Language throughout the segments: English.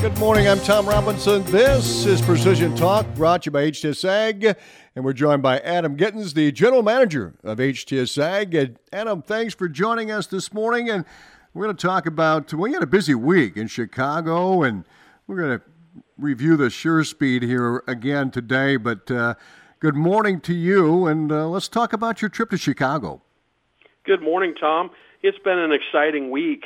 Good morning. I'm Tom Robinson. This is Precision Talk brought to you by HTS Ag. And we're joined by Adam Gittins, the general manager of HTS Ag. And Adam, thanks for joining us this morning. And we're going to talk about, we had a busy week in Chicago, and we're going to review the Sure Speed here again today. But uh, good morning to you. And uh, let's talk about your trip to Chicago. Good morning, Tom. It's been an exciting week.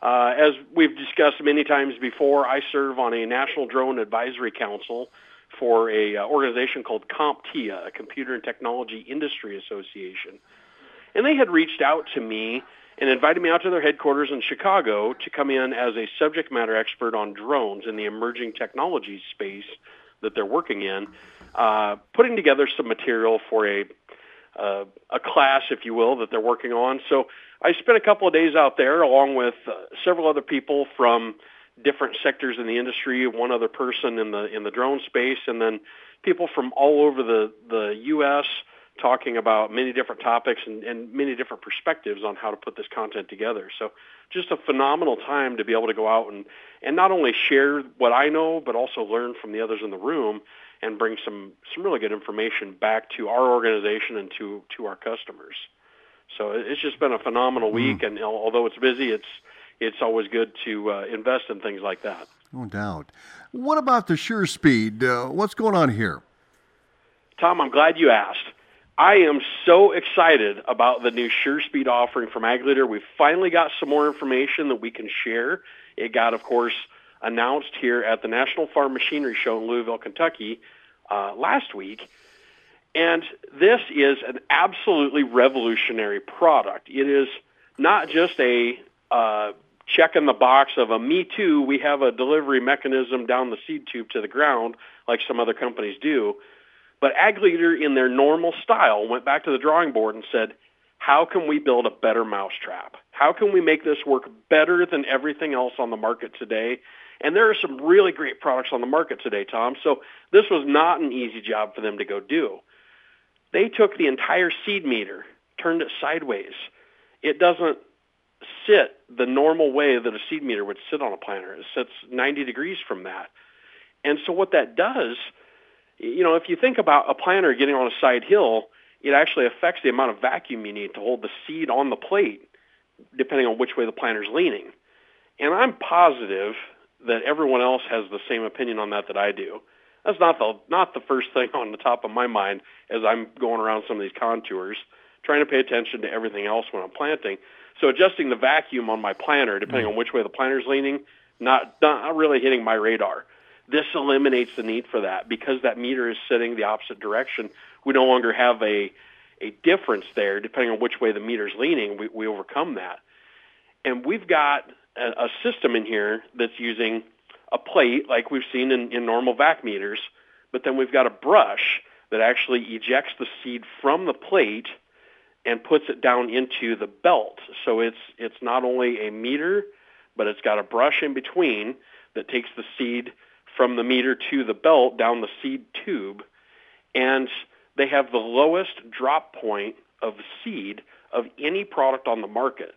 Uh, as we've discussed many times before, I serve on a National Drone Advisory Council for a uh, organization called CompTIA, a Computer and Technology Industry Association. And they had reached out to me and invited me out to their headquarters in Chicago to come in as a subject matter expert on drones in the emerging technology space that they're working in, uh, putting together some material for a uh, a class, if you will, that they're working on. So I spent a couple of days out there along with uh, several other people from different sectors in the industry, one other person in the in the drone space, and then people from all over the the U.S. talking about many different topics and, and many different perspectives on how to put this content together. So just a phenomenal time to be able to go out and and not only share what I know, but also learn from the others in the room and bring some some really good information back to our organization and to to our customers. So it's just been a phenomenal mm-hmm. week, mm. and although it's busy, it's it's always good to uh, invest in things like that. No doubt. What about the Sure Speed? Uh, what's going on here? Tom, I'm glad you asked. I am so excited about the new Sure Speed offering from Ag Leader. We've finally got some more information that we can share. It got, of course, announced here at the National Farm Machinery Show in Louisville, Kentucky uh, last week. And this is an absolutely revolutionary product. It is not just a uh, check in the box of a me too, we have a delivery mechanism down the seed tube to the ground like some other companies do. But Ag Leader, in their normal style, went back to the drawing board and said, how can we build a better mousetrap? How can we make this work better than everything else on the market today? And there are some really great products on the market today, Tom. So this was not an easy job for them to go do. They took the entire seed meter, turned it sideways. It doesn't sit the normal way that a seed meter would sit on a planter. It sits 90 degrees from that. And so what that does, you know, if you think about a planter getting on a side hill, it actually affects the amount of vacuum you need to hold the seed on the plate, depending on which way the planter's leaning. And I'm positive that everyone else has the same opinion on that that I do. That's not the not the first thing on the top of my mind as I'm going around some of these contours, trying to pay attention to everything else when I'm planting. So adjusting the vacuum on my planter, depending mm-hmm. on which way the planter's leaning, not not really hitting my radar. This eliminates the need for that because that meter is sitting the opposite direction. We no longer have a a difference there depending on which way the meter's leaning. We, we overcome that, and we've got a, a system in here that's using a plate like we've seen in, in normal vac meters, but then we've got a brush that actually ejects the seed from the plate and puts it down into the belt. So it's it's not only a meter, but it's got a brush in between that takes the seed from the meter to the belt down the seed tube, and they have the lowest drop point of seed of any product on the market.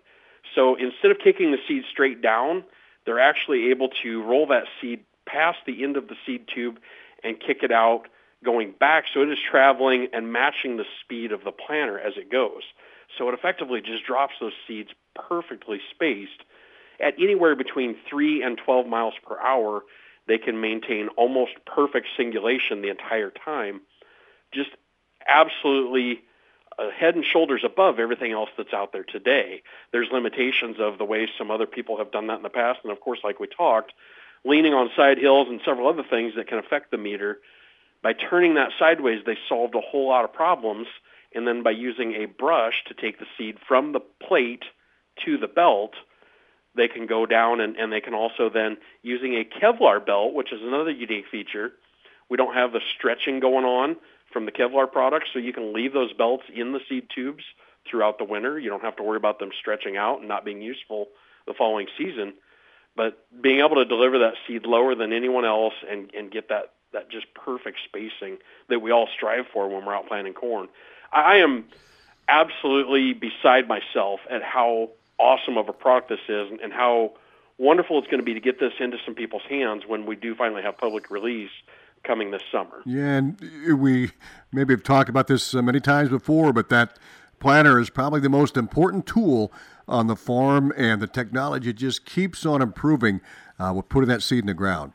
So instead of kicking the seed straight down, they're actually able to roll that seed past the end of the seed tube and kick it out going back so it is traveling and matching the speed of the planter as it goes. So it effectively just drops those seeds perfectly spaced at anywhere between 3 and 12 miles per hour. They can maintain almost perfect singulation the entire time. Just absolutely Uh, head and shoulders above everything else that's out there today. There's limitations of the way some other people have done that in the past, and of course, like we talked, leaning on side hills and several other things that can affect the meter. By turning that sideways, they solved a whole lot of problems, and then by using a brush to take the seed from the plate to the belt, they can go down and, and they can also then, using a Kevlar belt, which is another unique feature, we don't have the stretching going on from the Kevlar products, so you can leave those belts in the seed tubes throughout the winter. You don't have to worry about them stretching out and not being useful the following season. But being able to deliver that seed lower than anyone else and, and get that, that just perfect spacing that we all strive for when we're out planting corn. I am absolutely beside myself at how awesome of a product this is and how wonderful it's going to be to get this into some people's hands when we do finally have public release coming this summer. Yeah, and we maybe have talked about this uh, many times before, but that planter is probably the most important tool on the farm, and the technology just keeps on improving uh, with putting that seed in the ground.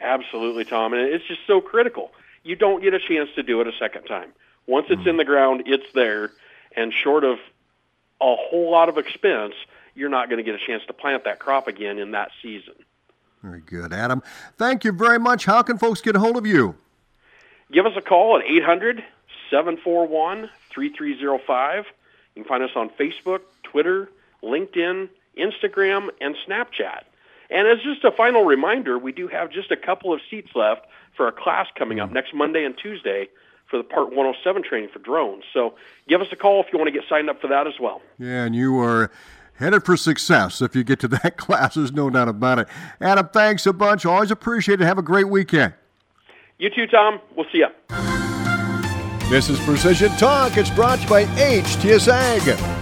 Absolutely, Tom, and it's just so critical. You don't get a chance to do it a second time. Once it's mm. in the ground, it's there, and short of a whole lot of expense, you're not going to get a chance to plant that crop again in that season. Very good, Adam. Thank you very much. How can folks get a hold of you? Give us a call at 800 741 3305. You can find us on Facebook, Twitter, LinkedIn, Instagram, and Snapchat. And as just a final reminder, we do have just a couple of seats left for a class coming up mm. next Monday and Tuesday for the Part 107 training for drones. So give us a call if you want to get signed up for that as well. Yeah, and you are headed for success if you get to that class. There's no doubt about it. Adam, thanks a bunch. Always appreciate it. Have a great weekend. You too, Tom. We'll see you. This is Precision Talk. It's brought to you by HTS Ag.